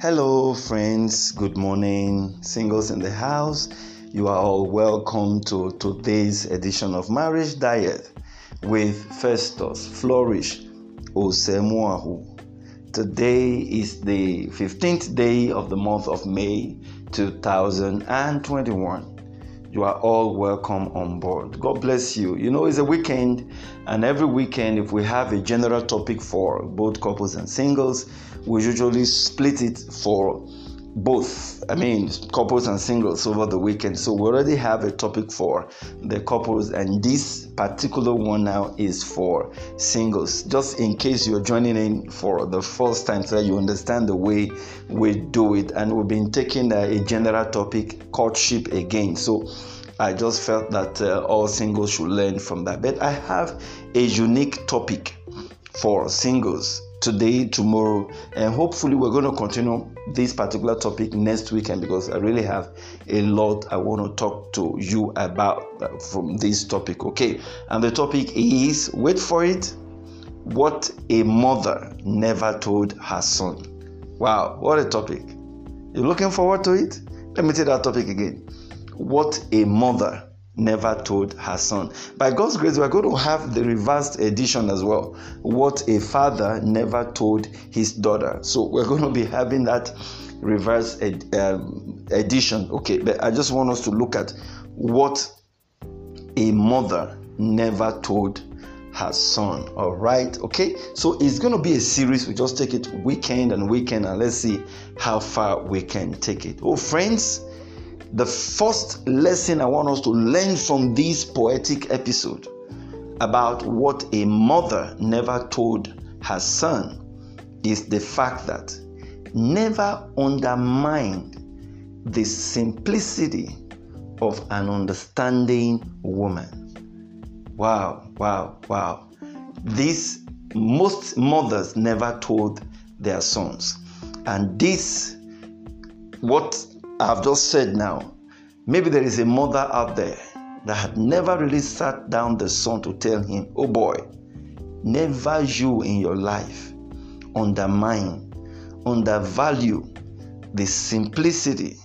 Hello, friends. Good morning. Singles in the house. You are all welcome to today's edition of Marriage Diet with Festus Flourish Osemuahu. Today is the 15th day of the month of May 2021 you are all welcome on board. God bless you. You know, it's a weekend, and every weekend, if we have a general topic for both couples and singles, we usually split it for both i mean couples and singles over the weekend. So we already have a topic for the couples and this particular one now is for singles. Just in case you're joining in for the first time so that you understand the way we do it. And we've been taking a, a general topic courtship again. So I just felt that uh, all singles should learn from that. But I have a unique topic for singles today, tomorrow, and hopefully we're going to continue this particular topic next weekend because I really have a lot I want to talk to you about uh, from this topic. Okay, and the topic is wait for it what a mother never told her son. Wow, what a topic! You're looking forward to it? Let me take that topic again. What a mother never told her son. By God's grace, we're going to have the reversed edition as well. What a father never told his daughter. So we're going to be having that reverse ed, um, edition. Okay, but I just want us to look at what a mother never told her son. All right, okay. So it's going to be a series. We just take it weekend and weekend, and let's see how far we can take it. Oh, friends the first lesson I want us to learn from this poetic episode about what a mother never told her son is the fact that never undermine the simplicity of an understanding woman. Wow, wow, wow. This most mothers never told their sons. And this, what I've just said now, maybe there is a mother out there that had never really sat down the son to tell him, oh boy, never you in your life undermine, undervalue the simplicity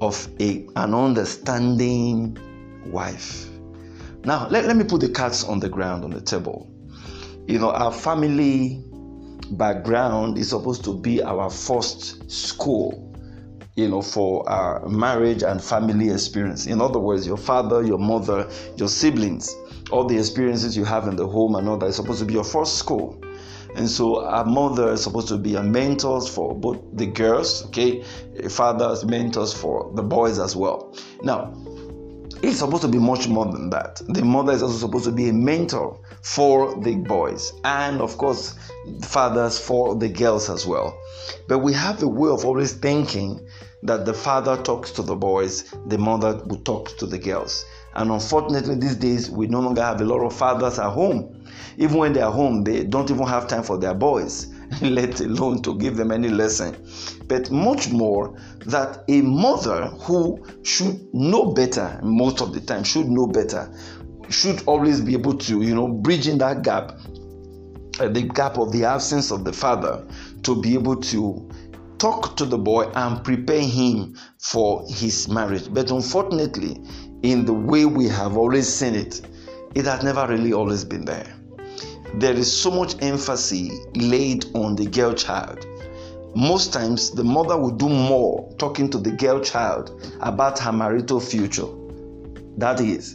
of a, an understanding wife. Now, let, let me put the cards on the ground, on the table. You know, our family background is supposed to be our first school you know, for uh, marriage and family experience. In other words, your father, your mother, your siblings, all the experiences you have in the home and all that is supposed to be your first school. And so a mother is supposed to be a mentor for both the girls, okay, A fathers, mentors for the boys as well. Now, it's supposed to be much more than that. The mother is also supposed to be a mentor for the boys, and of course, fathers for the girls as well. But we have a way of always thinking that the father talks to the boys, the mother would talk to the girls. And unfortunately, these days, we no longer have a lot of fathers at home. Even when they are home, they don't even have time for their boys, let alone to give them any lesson. But much more that a mother who should know better, most of the time, should know better, should always be able to, you know, bridge in that gap, uh, the gap of the absence of the father, to be able to talk to the boy and prepare him for his marriage. But unfortunately, in the way we have always seen it, it has never really always been there. There is so much emphasis laid on the girl child. Most times, the mother will do more talking to the girl child about her marital future. That is,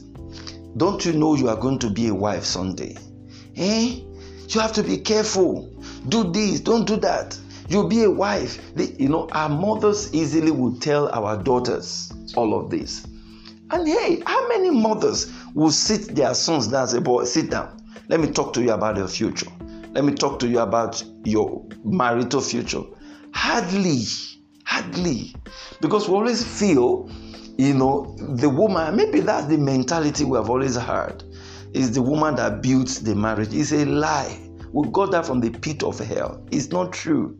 don't you know you are going to be a wife someday? Eh? You have to be careful. Do this, don't do that. You'll be a wife. You know, our mothers easily would tell our daughters all of this. And hey, how many mothers will sit their sons down and say, Boy, sit down. Let me talk to you about your future. Let me talk to you about your marital future. Hardly, hardly. Because we always feel, you know, the woman, maybe that's the mentality we have always heard, is the woman that builds the marriage. It's a lie. We got that from the pit of hell. It's not true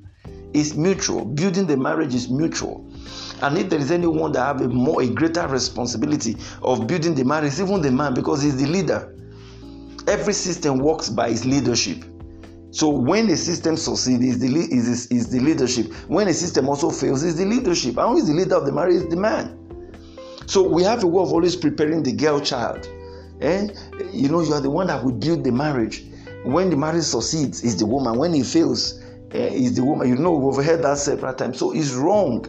It's mutual. Building the marriage is mutual. And if there is anyone that have a more a greater responsibility of building the marriage, even the man, because he's the leader. Every system works by its leadership. So when the system succeeds, is the is, is the leadership. When the system also fails, is the leadership. And who is the leader of the marriage? Is the man. So we have a way of always preparing the girl child. And eh? you know, you are the one that will build the marriage. When the marriage succeeds, is the woman. When it fails, uh, is the woman. You know, we've heard that several times. So it's wrong.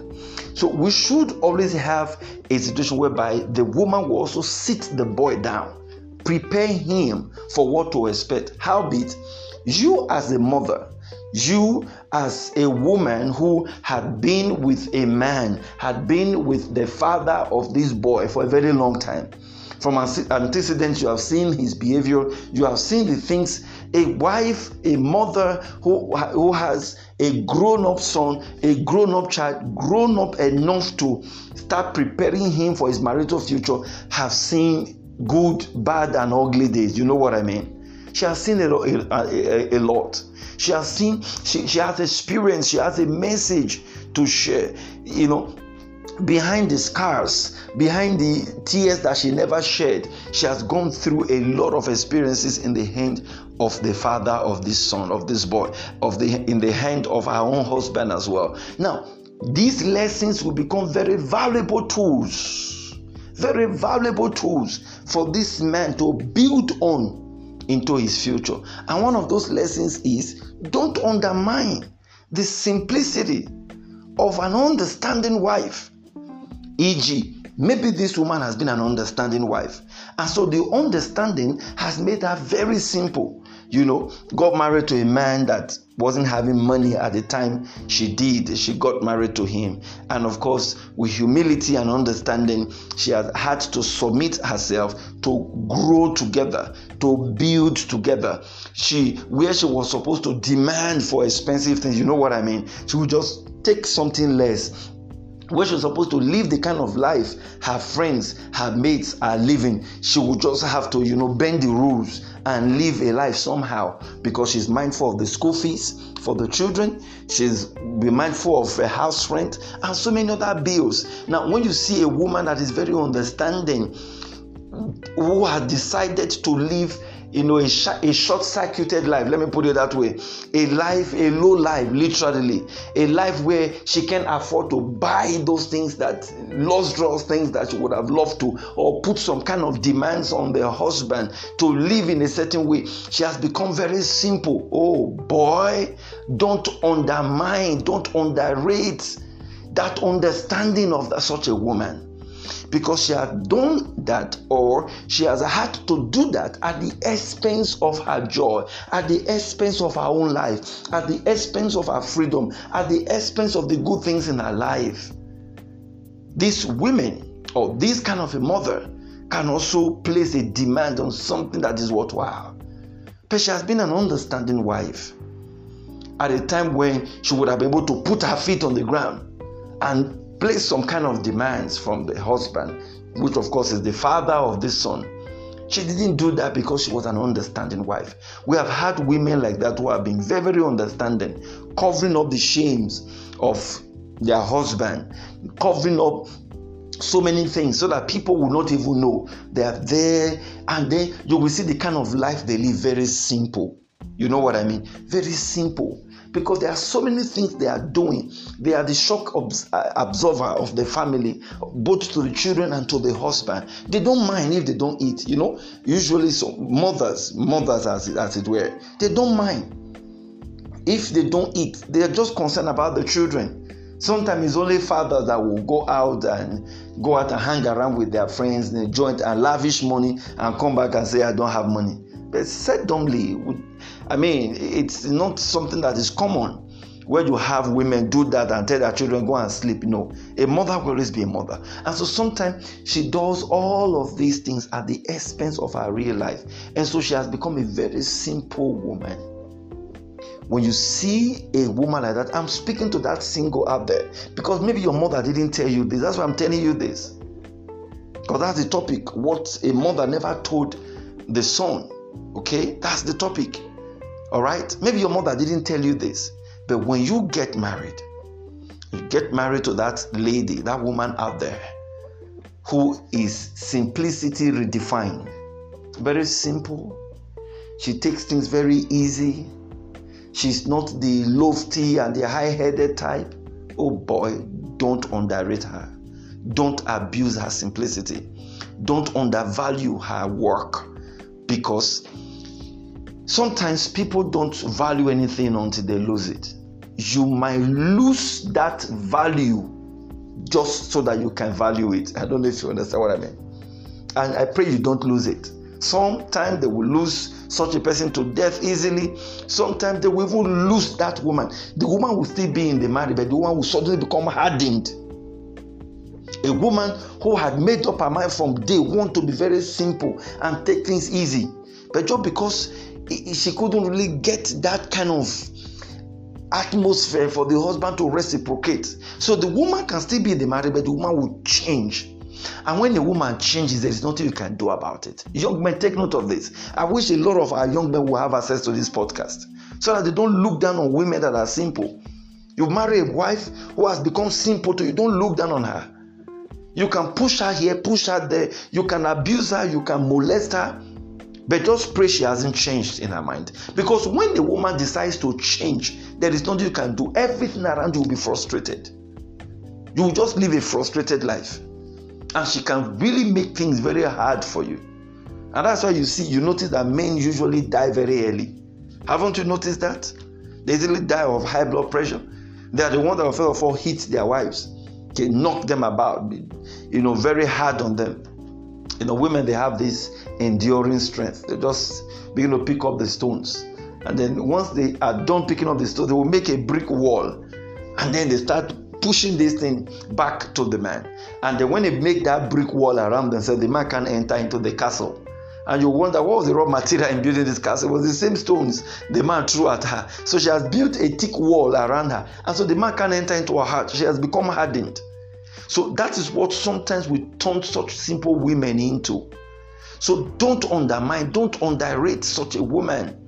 So we should always have a situation whereby the woman will also sit the boy down, prepare him for what to expect. Howbeit, you as a mother, you as a woman who had been with a man, had been with the father of this boy for a very long time. From antecedents, you have seen his behavior, you have seen the things a wife, a mother who, who has a grown up son, a grown up child, grown up enough to start preparing him for his marital future, have seen good, bad, and ugly days. You know what I mean? She has seen a, a, a, a lot. She has seen, she, she has experience, she has a message to share. You know, behind the scars, behind the tears that she never shed, she has gone through a lot of experiences in the hand of the father of this son, of this boy, of the in the hand of her own husband as well. Now, these lessons will become very valuable tools, very valuable tools for this man to build on into his future. And one of those lessons is don't undermine the simplicity of an understanding wife. E.g., maybe this woman has been an understanding wife, and so the understanding has made her very simple you know, got married to a man that wasn't having money at the time she did. She got married to him. And of course, with humility and understanding, she has had to submit herself to grow together, to build together. She, where she was supposed to demand for expensive things, you know what I mean? She would just take something less where she's supposed to live the kind of life her friends, her mates are living, she would just have to, you know, bend the rules and live a life somehow because she's mindful of the school fees for the children. She's be mindful of a house rent and so many other bills. Now, when you see a woman that is very understanding, who has decided to live you know, a, sh- a short circuited life, let me put it that way. A life, a low life, literally. A life where she can afford to buy those things that, luxurious things that she would have loved to, or put some kind of demands on the husband to live in a certain way. She has become very simple. Oh boy, don't undermine, don't underrate that understanding of such a woman because she had done that or she has had to do that at the expense of her joy, at the expense of her own life, at the expense of her freedom, at the expense of the good things in her life. These women or this kind of a mother can also place a demand on something that is worthwhile. But she has been an understanding wife at a time when she would have been able to put her feet on the ground and place some kind of demands from the husband, which of course is the father of this son. She didn't do that because she was an understanding wife. We have had women like that who have been very, very understanding, covering up the shames of their husband, covering up so many things so that people will not even know they are there and then you will see the kind of life they live very simple you know what i mean very simple because there are so many things they are doing. They are the shock uh, absorber of the family, both to the children and to the husband. They don't mind if they don't eat. You know, usually so mothers, mothers as as it were, they don't mind if they don't eat. They are just concerned about the children. Sometimes it's only fathers that will go out and go out and hang around with their friends in a joint and lavish money and come back and say, I don't have money. But seldomly, I mean, it's not something that is common where you have women do that and tell their children go and sleep. No, a mother will always be a mother. And so sometimes she does all of these things at the expense of her real life. And so she has become a very simple woman. When you see a woman like that, I'm speaking to that single out there because maybe your mother didn't tell you this. That's why I'm telling you this. Because that's the topic. What a mother never told the son. Okay, that's the topic. All right? Maybe your mother didn't tell you this, but when you get married, you get married to that lady, that woman out there who is simplicity redefined. Very simple. She takes things very easy. she's not the lofty and the high headed type. Oh boy, don't underrate her. Don't abuse her simplicity. Don't undervalue her work because sometimes people don't value anything until they lose it. You might lose that value just so that you can value it. I don't know if you understand what I mean. And I pray you don't lose it. Sometimes they will lose such a person to death easily. Sometimes they will even lose that woman. The woman will still be in the marriage, but the woman will suddenly become hardened. A woman who had made up her mind from day one to be very simple and take things easy, but just because she couldn't really get that kind of atmosphere for the husband to reciprocate. So the woman can still be in the marriage, but the woman will change. And when a woman changes, there is nothing you can do about it. Young men, take note of this. I wish a lot of our young men will have access to this podcast so that they don't look down on women that are simple. You marry a wife who has become simple to you, don't look down on her. You can push her here, push her there, you can abuse her, you can molest her, but just pray she hasn't changed in her mind. Because when the woman decides to change, there is nothing you can do. Everything around you will be frustrated. You will just live a frustrated life. And she can really make things very hard for you. And that's why you see, you notice that men usually die very early. Haven't you noticed that? They easily die of high blood pressure. They are the ones that first of all hit their wives. Okay, knock them about, you know, very hard on them. You know, women they have this enduring strength. They just begin to pick up the stones. And then once they are done picking up the stones, they will make a brick wall. And then they start pushing this thing back to the man. And then when they make that brick wall around themselves, the man can enter into the castle. And you wonder what was the raw material in building this castle? It was the same stones the man threw at her. So she has built a thick wall around her. And so the man can't enter into her heart. She has become hardened. So that is what sometimes we turn such simple women into. So don't undermine, don't underrate such a woman.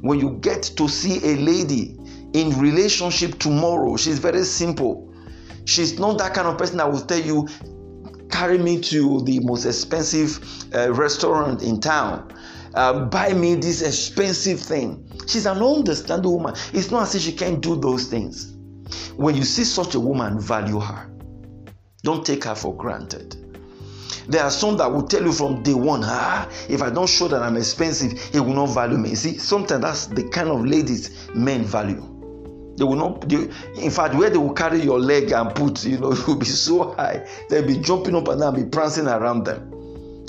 When you get to see a lady in relationship tomorrow, she's very simple. She's not that kind of person that will tell you, carry me to the most expensive uh, restaurant in town. Uh, buy me this expensive thing. She's an understanding woman. It's not as if she can't do those things. When you see such a woman, value her. Don't take her for granted. There are some that will tell you from day one, ah, if I don't show that I'm expensive, he will not value me. See, sometimes that's the kind of ladies men value. They will not. They, in fact, where they will carry your leg and put, you know, it will be so high. They'll be jumping up and down, be prancing around them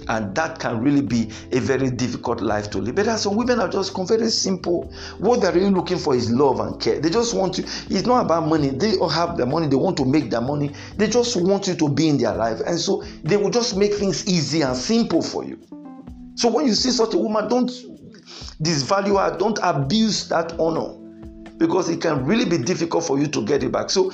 and that can really be a very difficult life to live. But there are some women are just very simple. What they're really looking for is love and care. They just want to. It's not about money. They all have their money. They want to make their money. They just want you to be in their life, and so they will just make things easy and simple for you. So when you see such a woman, don't disvalue her. Don't abuse that honor because it can really be difficult for you to get it back. So,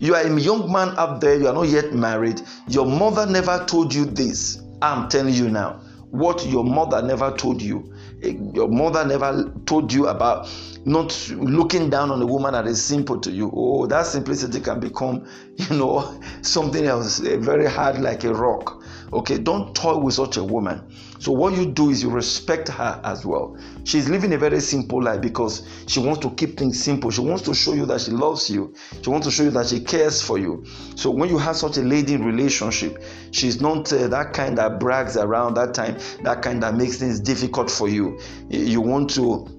you are a young man up there, you are not yet married. Your mother never told you this I'm telling you now, what your mother never told you, eh, your mother never told you about not looking down on a woman that is simple to you. Oh, that simplicity can become, you know, something else very hard like a rock. Okay, don't toy with such a woman. So, what you do is you respect her as well. She's living a very simple life because she wants to keep things simple. She wants to show you that she loves you. She wants to show you that she cares for you. So, when you have such a lady relationship, she's not uh, that kind that brags around that time, that kind that makes things difficult for you. You want to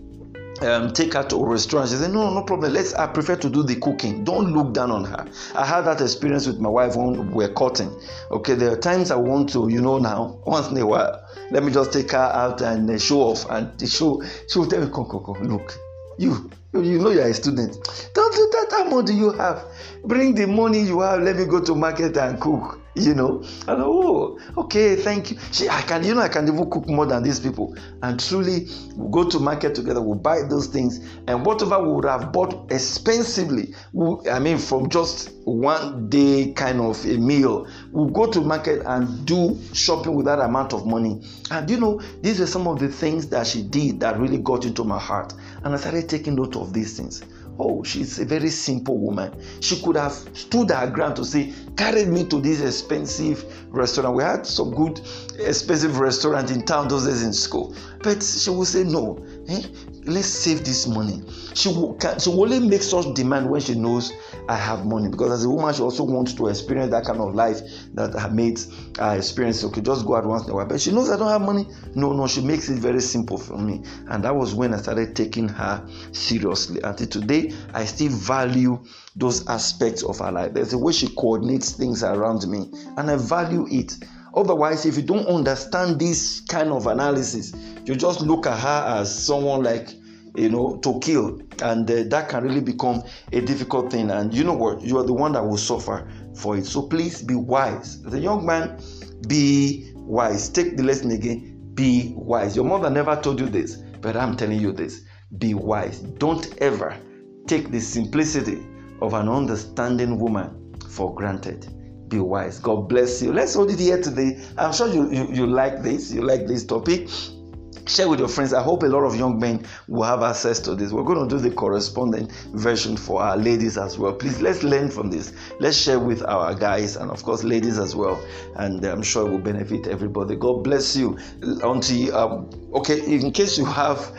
um, take her to a restaurant. She said, No, no problem. Let's. I prefer to do the cooking. Don't look down on her. I had that experience with my wife when we were cutting. Okay, there are times I want to, you know, now once in a while, let me just take her out and uh, show off. And show, she will tell me, Come, come, come. Look, you, you know, you're a student. Don't do that. How much do you have? Bring the money you have. Let me go to market and cook you know? And oh okay thank you. She i can you know i can even cook more than these people. And truly we'll go to market together we'll buy those things. And whatever we would have bought expensively we'll, i mean from just one day kind of a meal we'll go to market and do shopping with that amount of money. And you know these were some of the things that she did that really got into my heart. And i started taking note of these things Oh, she's a very simple woman. She could have stood her ground to say, carried me to this expensive restaurant. We had some good expensive restaurant in town those days in school. But she will say, no, eh? let's save this money. She will, can, she will only make such demand when she knows I have money. Because as a woman, she also wants to experience that kind of life that her mates are experiencing. Okay, just go out once in a while. But she knows I don't have money. No, no, she makes it very simple for me. And that was when I started taking her seriously. Until today, I still value those aspects of her life. There's a way she coordinates things around me, and I value it. Otherwise, if you don't understand this kind of analysis, you just look at her as someone like you know to kill. And uh, that can really become a difficult thing. And you know what? You are the one that will suffer for it. So please be wise. A young man be wise. Take the lesson again. Be wise. Your mother never told you this but i'm telling you this. Be wise. Don't ever take the simplicity of an understanding woman for granted. Be wise. God bless you. Let's hold it here today. I'm sure you, you, you like this. You like this topic share with your friends. I hope a lot of young men will have access to this. We're going to do the corresponding version for our ladies as well. Please let's learn from this. Let's share with our guys and of course ladies as well. And I'm sure it will benefit everybody. God bless you. Auntie, um, okay, in case you have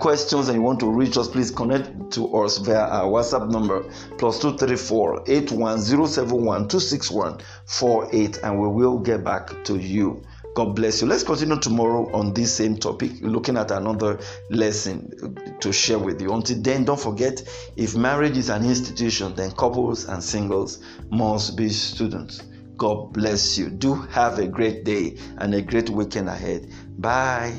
questions and you want to reach us, please connect to us via our WhatsApp number plus 234 81071 261 48 and we will get back to you. God bless you. Let's continue tomorrow on this same topic, looking at another lesson to share with you. Until then, don't forget if marriage is an institution, then couples and singles must be students. God bless you. Do have a great day and a great weekend ahead. Bye.